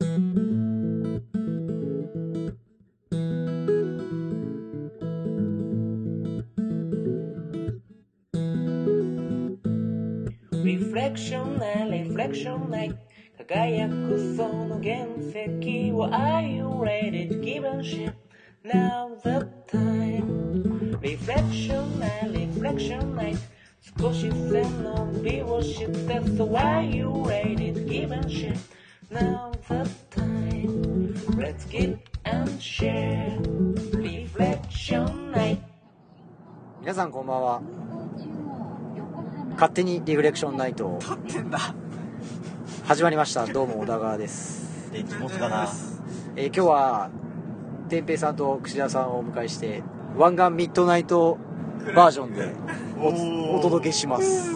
リフレクションないリフレクションない輝くその原石を Are you ready to give a shit? Now the time リフレクションないリフレクションない少し背伸びをして So are you ready to give a shit? Now the time. Let's give and share. リフレクションない皆さんこんばんは。勝手にリフレクションナイト撮ってんだ。始まりました。どうも小田川です、電池持な。えー今日は天平さんと櫛田さんをお迎えして湾岸ミッドナイトバージョンでおお届けします。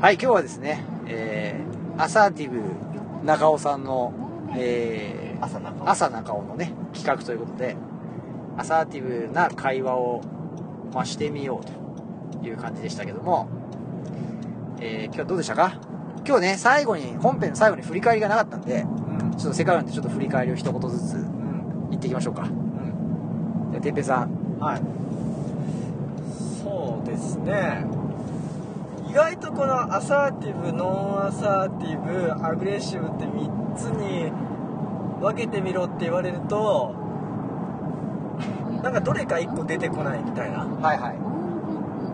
はい今日はですね、えーアサーティブ中尾さんの、えー朝中朝中尾のね企画ということでアサーティブな会話を、まあ、してみようという感じでしたけども、えー今日はどうでしたか？今日ね最後に本編の最後に振り返りがなかったんでうん。ちょっとせっかくなんでちょっと振り返りを一言ずつうん。言っていきましょうか。じゃあてっぺいさん。はい。そうですね意外とこのアサーティブノンアサーティブアグレッシブって3つに分けてみろって言われるとなんかどれか1個出てこないみたいな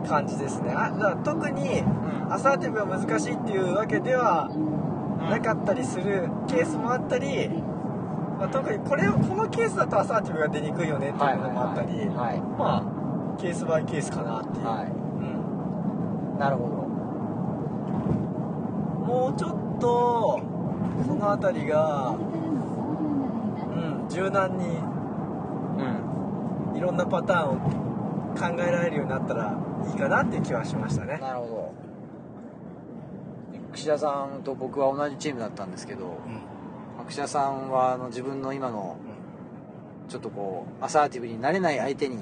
感じですね。あだから特にアサーティブが難しいっていうわけではなかったりするケースもあったり、まあ、特にこれをこのケースだとアサーティブが出にくいよねっていうのもあったり、はいまあケースバイケースかなっていう、はい。うん、なるほもうちょっとその辺りが、うん、柔軟にどうん。いろんなパターンを考えられるようになったらいいかなっていう気はしましたね。なるほど。櫛田さんと僕は同じチームだったんですけど、まあ櫛田さんはあの自分の今のちょっとこうアサーティブになれない相手に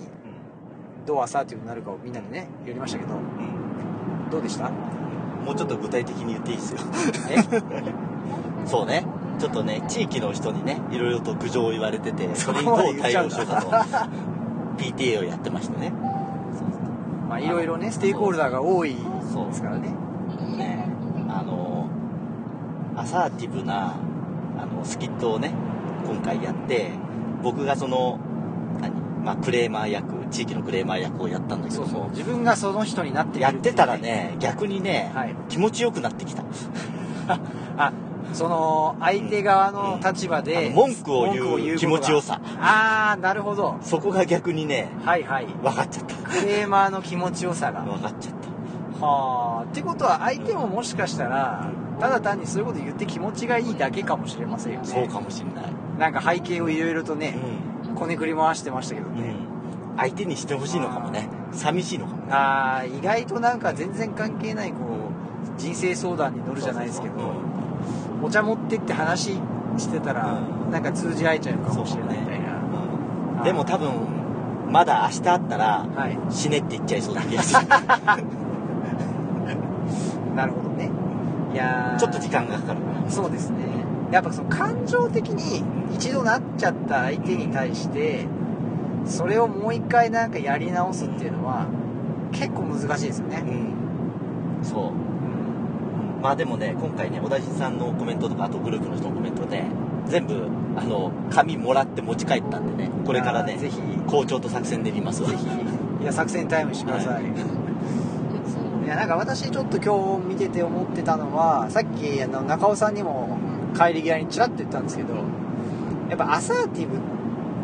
どうアサーティブになるかをみんなでねやりましたけどどうでした？もうちょっと具体的に言っていいですよ。え？そうね。ちょっとね地域の人にねいろいろと苦情を言われててそれにどう対応しようかと PTA をやってましてね。まあいろいろねステークホルダーが多いですからね。ね。あのアサーティブなあのスキットをね今回やって僕がその何、まあ、クレーマー役地域のクレーマー役をやったんだけどそうそう。自分がその人になってやってたらね逆にね、はい。気持ちよくなってきた。あその相手側の立場で、うん文句を言う気持ちよさ。ああなるほど。そこが逆にねはいはい。分かっちゃった。クレーマーの気持ちよさが。分かっちゃった。はあ。ってことは相手ももしかしたらただ単にそういうこと言って気持ちがいいだけかもしれませんよね。そうかもしんない、なんか背景をいろいろとね、うこねくり回してましたけどん。ね、相手にしてほしいのかもね。寂しいのかもね。ああ意外となんか全然関係ないこう人生相談に乗るじゃないですけどお茶持ってって話してたら、うん。なんか通じ合えちゃうかもしれないみたいな、うん。でも多分まだ明日あったらはい。死ねって言っちゃいそうな気がするなるほどね。いやー。ちょっと時間がかかる。そうですねやっぱその感情的に一度なっちゃった相手に対してそれをもう一回なんかやり直すっていうのは結構難しいですよね、うん。そう。まあでもね今回ね小田地さんのコメントとかあとグループの人のコメントね全部あの紙もらって持ち帰ったんでねこれからねぜひ。校長と作戦で見ますわ。ぜひ。いや作戦タイムしてください、はい。いやなんか私ちょっと今日見てて思ってたのはさっきあの中尾さんにも帰り際にちらっと言ったんですけどやっぱアサーティブ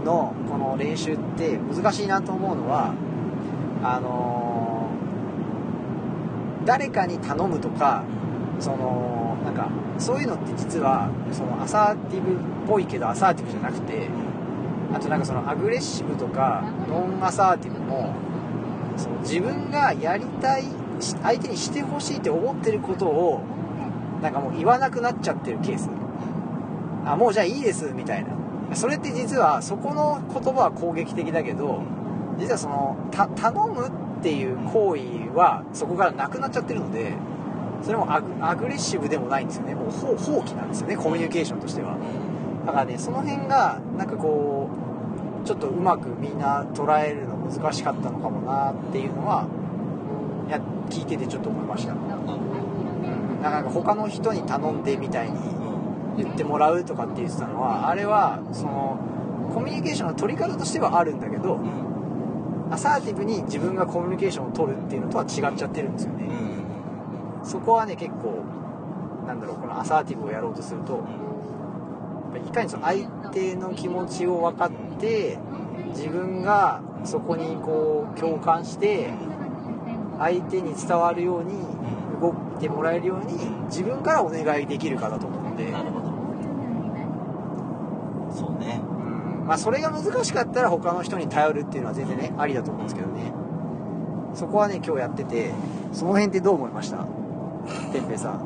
のこの練習って難しいなと思うのはあのー誰かに頼むとかそのなんかそういうのって実はそのアサーティブっぽいけどアサーティブじゃなくてあとなんかそのアグレッシブとかノンアサーティブもその自分がやりたい相手にしてほしいって思ってることをなんかもう言わなくなっちゃってるケース。あもうじゃあいいですみたいな。それって実はそこの言葉は攻撃的だけど実はそのた頼むっていう行為はそこからなくなっちゃってるのでそれもアグレッシブでもないんですよね。もう放放棄なんですよねコミュニケーションとしては。だからねその辺がなんかこうちょっとうまくみんな捉えるの難しかったのかもなっていうのはいや聞いててちょっと思いました、うん、なんか他の人に頼んでみたいに言ってもらうとかって言ってたのはあれはそのコミュニケーションの取り方としてはあるんだけどアサーティブに自分がコミュニケーションを取るっていうのとは違っちゃってるんですよね、そこはね結構なんだろうこのアサーティブをやろうとするといかにその相手の気持ちを分かって自分がそこにこう共感して相手に伝わるようにてもらえるように自分からお願いできるかだと思うんで。なるほど。そうね。うん。まあそれが難しかったら他の人に頼るっていうのは全然ねありだと思うんですけどね。そこはね今日やっててその辺ってどう思いました？てっぺいさん。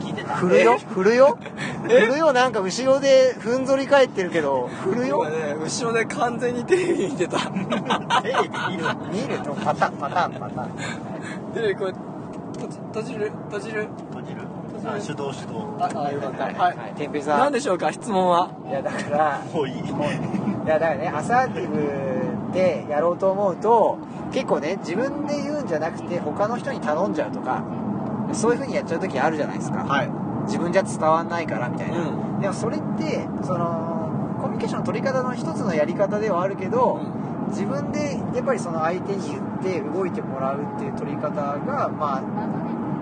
聞いてた振るよ？振るよ？振るよ？なんか後ろでふんぞり返ってるけど振るよ今ね。後ろで完全にテレビ見てた。テレビ見る？見る？とパターンパターンパターン。テレビこれ閉じ閉じる？閉じる？閉じる。あ手動手動。ああよかった。はい。はい。てっぺいさん。何でしょうか？質問は？いやだからもういい。いやだからねアサーティブでやろうと思うと結構ね自分で言うんじゃなくて他の人に頼んじゃうとかそういう風にやっちゃう時あるじゃないですか、はい。自分じゃ伝わんないからみたいな、うでもそれってそのコミュニケーションの取り方の一つのやり方ではあるけど、自分でやっぱりその相手に言って動いてもらうっていう取り方がまあ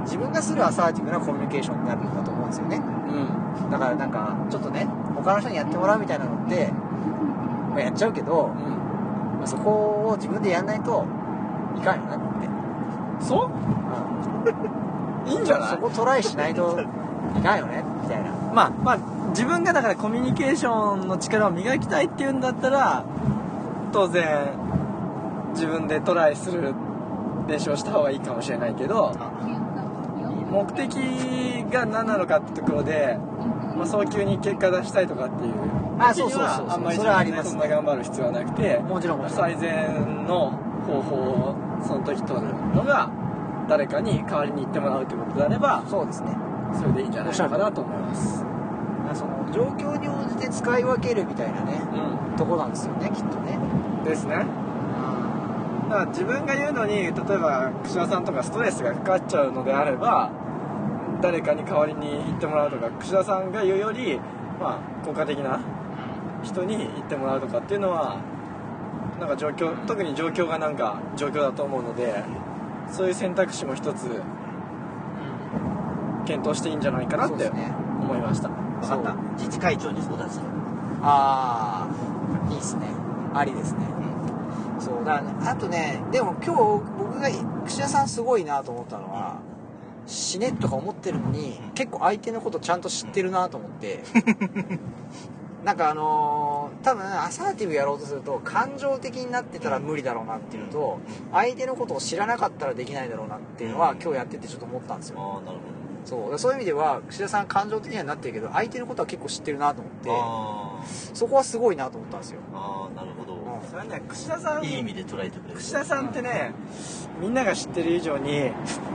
自分がするアサーティブなコミュニケーションになるんだと思うんですよね。うん。だからなんかちょっとね他の人にやってもらうみたいなのって、まあ、やっちゃうけど、まあそこを自分でやんないといかんよなって、そう？うん。いいんじゃない？そこトライしないといかんよねみたいな。まあまあ自分がだからコミュニケーションの力を磨きたいっていうんだったら当然自分でトライする練習をした方がいいかもしれないけど目的が何なのかってところで、まあ、早急に結果出したいとかっていうあそうそうそうあんまりそれはあります。そんな頑張る必要はなくてもちろん最善の方法をその時取るのが誰かに代わりに言ってもらうということであればそうですね。それでいいんじゃないのかなと思います。その状況に応じて使い分けるみたいなねうとこなんですよねきっとね。んですね。だから自分が言うのに例えば串田さんとかストレスがかかっちゃうのであれば誰かに代わりに言ってもらうとか串田さんが言うより、まあ、効果的な人に言ってもらうとかっていうのはなんか状況特に状況がなんか状況だと思うのでそういう選択肢も一つ検討していいんじゃないかなって思いました、分かった。自治会長に相談する。ああいいですね。ありですねだあとねでも今日僕が串田さんすごいなと思ったのは死ねとか思ってるのに結構相手のことちゃんと知ってるなと思って。なんかあのー多分アサーティブやろうとすると感情的になってたら無理だろうなっていうのと相手のことを知らなかったらできないだろうなっていうのは今日やっててちょっと思ったんですよ。ああなるそう。だからそういう意味では串田さん感情的にはなってるけど相手のことは結構知ってるなと思って。そこはすごいなと思ったんですよ。ーあーなるほど、それはね串田さん。いい意味で捉えてくれる。串田さんってねみんなが知ってる以上に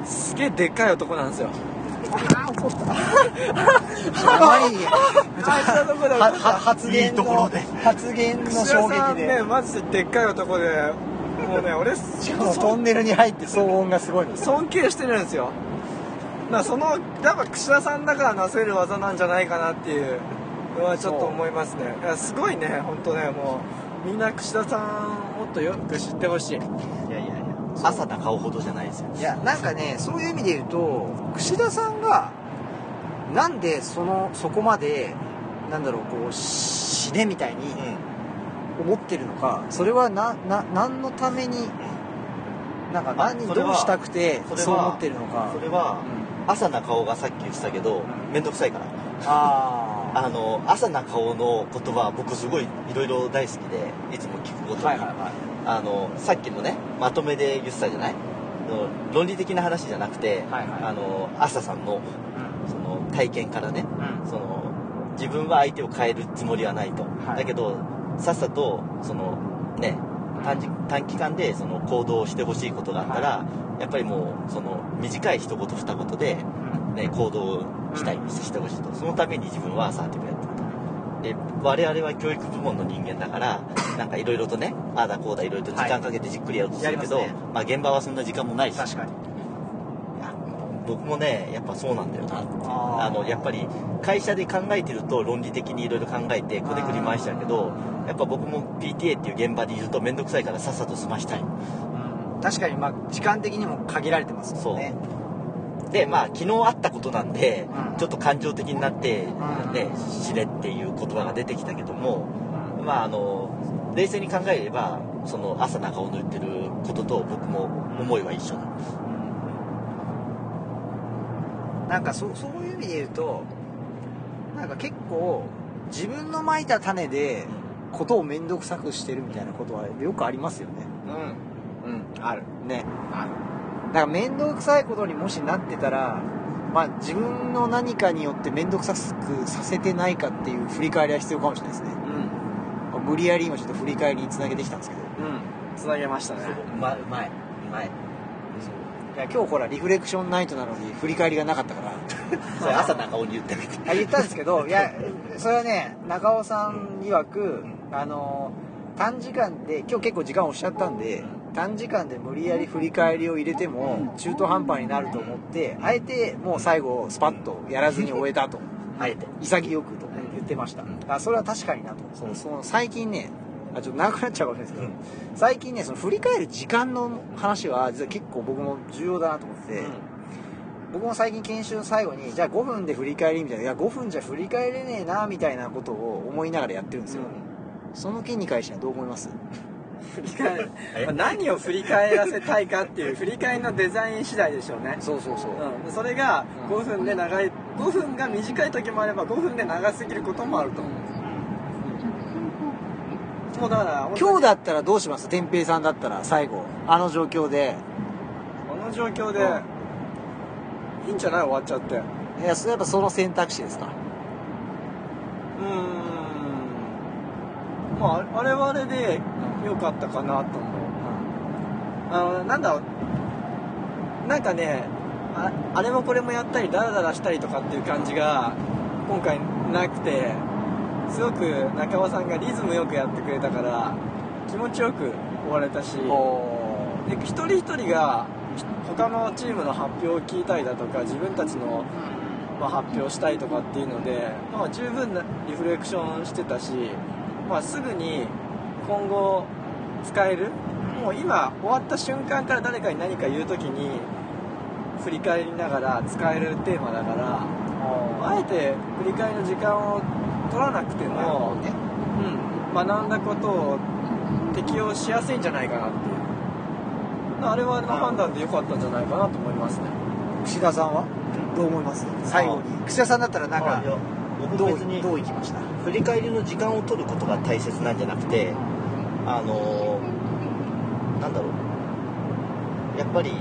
すげえでっかい男なんですよ。あ怒ったあまりにあい発言いいところので。発言の衝撃。でねマジででっかい男でもうね俺しかもトンネルに入って騒音がすごい尊敬してるんですよ。だからそのやっぱ串田さんだからなせる技なんじゃないかなっていうのはちょっと思いますね。すごいね本当ねもうみんな串田さんもっとよく知ってほしい。いやいやいや朝中尾ほどじゃないですよ。いやなんかねそういう意味で言うと串田さんがなんでそのそこまでなんだろうこう死ねみたいに思ってるのかそれはなな何のためになんか何それはどうしたくてそれはそう思ってるのか。それは朝中尾がさっき言ってたけど面倒くさいから。あああの朝中尾の言葉僕すごいいろいろ大好きでいつも聞くことに、はいはいはい。あのさっきのねまとめで言ってたじゃない？論理的な話じゃなくて、はいはい。あの朝さんのその体験からねその自分は相手を変えるつもりはないと、はい。だけどさっさとそのね短期間でその行動してほしいことがあったら、やっぱりもうその短い一言二言で、ね、行動したい、してほしいと。そのために自分はアサーティブやってると。で我々は教育部門の人間だから なんかいろいろとねああだこうだいろいろと時間かけてじっくりやろうとするけど、やりますね。まあ、現場はそんな時間もないし。確かに。僕もねやっぱそうなんだよなあのやっぱり会社で考えてると論理的にいろいろ考えてこねくり回しちゃうけどやっぱ僕も PTA っていう現場にいると面倒くさいからさっさと済ましたい。うん。確かにまあ時間的にも限られてますもんねでまあ昨日あったことなんで、うん。ちょっと感情的になって、うん。ね死ねっていう言葉が出てきたけどもうん。まああの冷静に考えればその朝中尾の言ってることと僕も思いは一緒なん。ですなんかそそういう意味で言うとなんか結構自分のまいた種でことを面倒くさくしてるみたいなことはよくありますよね。うん。うん。ある。ね。あるだから面倒くさいことにもしなってたらまあ自分の何かによって面倒くさくさせてないかっていう振り返りは必要かもしれないですね、まあ無理やり今ちょっと振り返りにつなげてきたんですけど。うん。うんつなげましたね。うまいうまいう。まいいや今日ほらリフレクションナイトなのに振り返りがなかったから。それ朝中尾に言ってあげてあ言ったんですけどいやそれはね中尾さん曰くあの短時間で今日結構時間をおっしゃったんで短時間で無理やり振り返りを入れても中途半端になると思ってあえてもう最後スパッとやらずに終えたと。あえて。潔くとね言ってました。あそれは確かになと。そうその最近ねあちょっと長くなっちゃうかもしれないですけど、最近ねその振り返る時間の話は実は結構僕も重要だなと思ってて、僕も最近研修の最後にじゃあ5分で振り返りみたいないや5分じゃ振り返れねえなみたいなことを思いながらやってるんですよ、その件に関してはどう思います？振り返るまあ何を振り返らせたいかっていう振り返りのデザイン次第でしょうね。そうそうそう、うん、それが5分で長い5分が短い時もあれば5分で長すぎることもあると思う。もうだから今日だったらどうします？天平さんだったら最後。あの状況で。この状況でいいんじゃない？終わっちゃって。ういやそれやっぱその選択肢ですか？ーんまああれはあれで良かったかなと思う。あのなんだろう。なんかねああれもこれもやったりダラダラしたりとかっていう感じが今回なくてすごく中尾さんがリズムよくやってくれたから気持ちよく終われたしおで一人一人がひ他のチームの発表を聞いたりだとか自分たちの、まあ、発表したいとかっていうので、まあ、十分なリフレクションしてたし、まあ、すぐに今後使える？もう今終わった瞬間から誰かに何か言う時に振り返りながら使えるテーマだからあえて振り返りの時間を取らなくても、ね。うん、学んだことを適用しやすいんじゃないかなっていう。あれはの判断で良かったんじゃないかなと思いますね。串田さんは？どう思います？最後に。串田さんだったらなんか僕どう別にどういきました？振り返りの時間を取ることが大切なんじゃなくてあのーなんだろう。やっぱり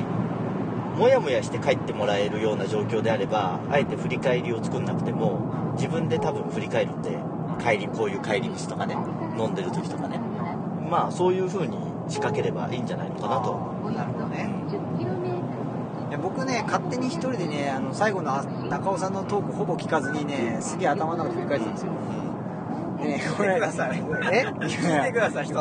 モヤモヤして帰ってもらえるような状況であればあえて振り返りを作んなくても自分で多分振り返るって帰りこういう帰り道とかね飲んでる時とかね。まあそういう風に仕掛ければいいんじゃないのかなと。なるほどね僕ね勝手に一人でねあの最後のあ中尾さんのトークほぼ聞かずにねすげえ頭の中で振り返ってたんですよ。これ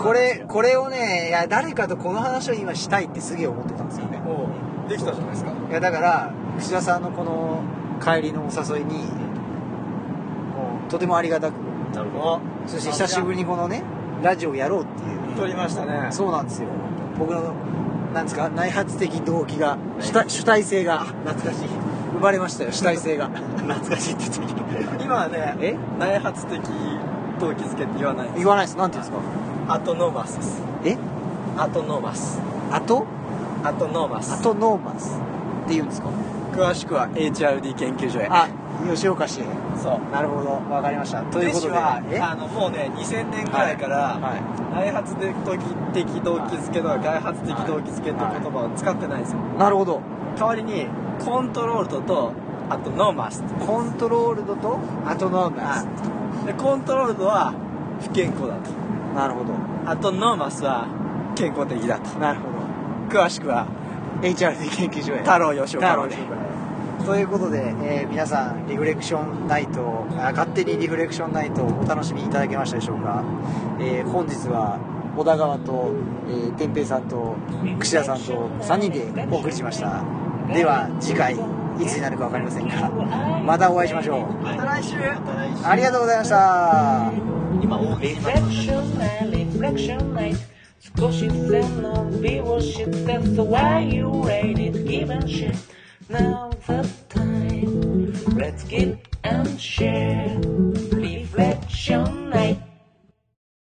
これこれをねいや誰かとこの話を今したいってすげえ思ってたんですよね。おできたじゃないですか。いやだから串田さんのこの帰りのお誘いにもうとてもありがたく。なるほそして久しぶりにこのねラジオをやろうっていう。撮りましたね。そうなんですよ。僕のなんですか内発的動機が主体主体性が懐かしい。生まれましたよ主体性が。懐かしいって言ってみて今はねえ？内発的動機づけって言わない言わないです。なんて言うんですか？アトノーマスです。え？autonomous。アト autonomous。autonomous って言うんですか？詳しくは HRD 研究所へ。あ吉岡氏へそう。なるほど。わかりました。ということで。はえ？あのもうね2000年ぐらいから、はい。内発的動機づけとか外発的動機づけって言葉を使ってないんですよ。なるほど。代わりに controlled と autonomous。controlled と？ autonomous。で controlled は不健康だと。なるほど。 autonomous は健康的だと。なるほど。詳しくは HRD 研究所へ。太郎吉岡太郎吉岡へということで、えー皆さんリフレクションナイトあ勝手にリフレクションナイトをお楽しみいただけましたでしょうか、えー本日は小田川と、えー、天平さんと串田さんと3人でお送りしました。では次回いつになるか分かりませんがまたお会いしましょう。また来週。ありがとうございました。今大リフレクションナイトリフレクションナイト。少し背伸びをして So why you ready to give a shit now the time. Let's give and share reflection.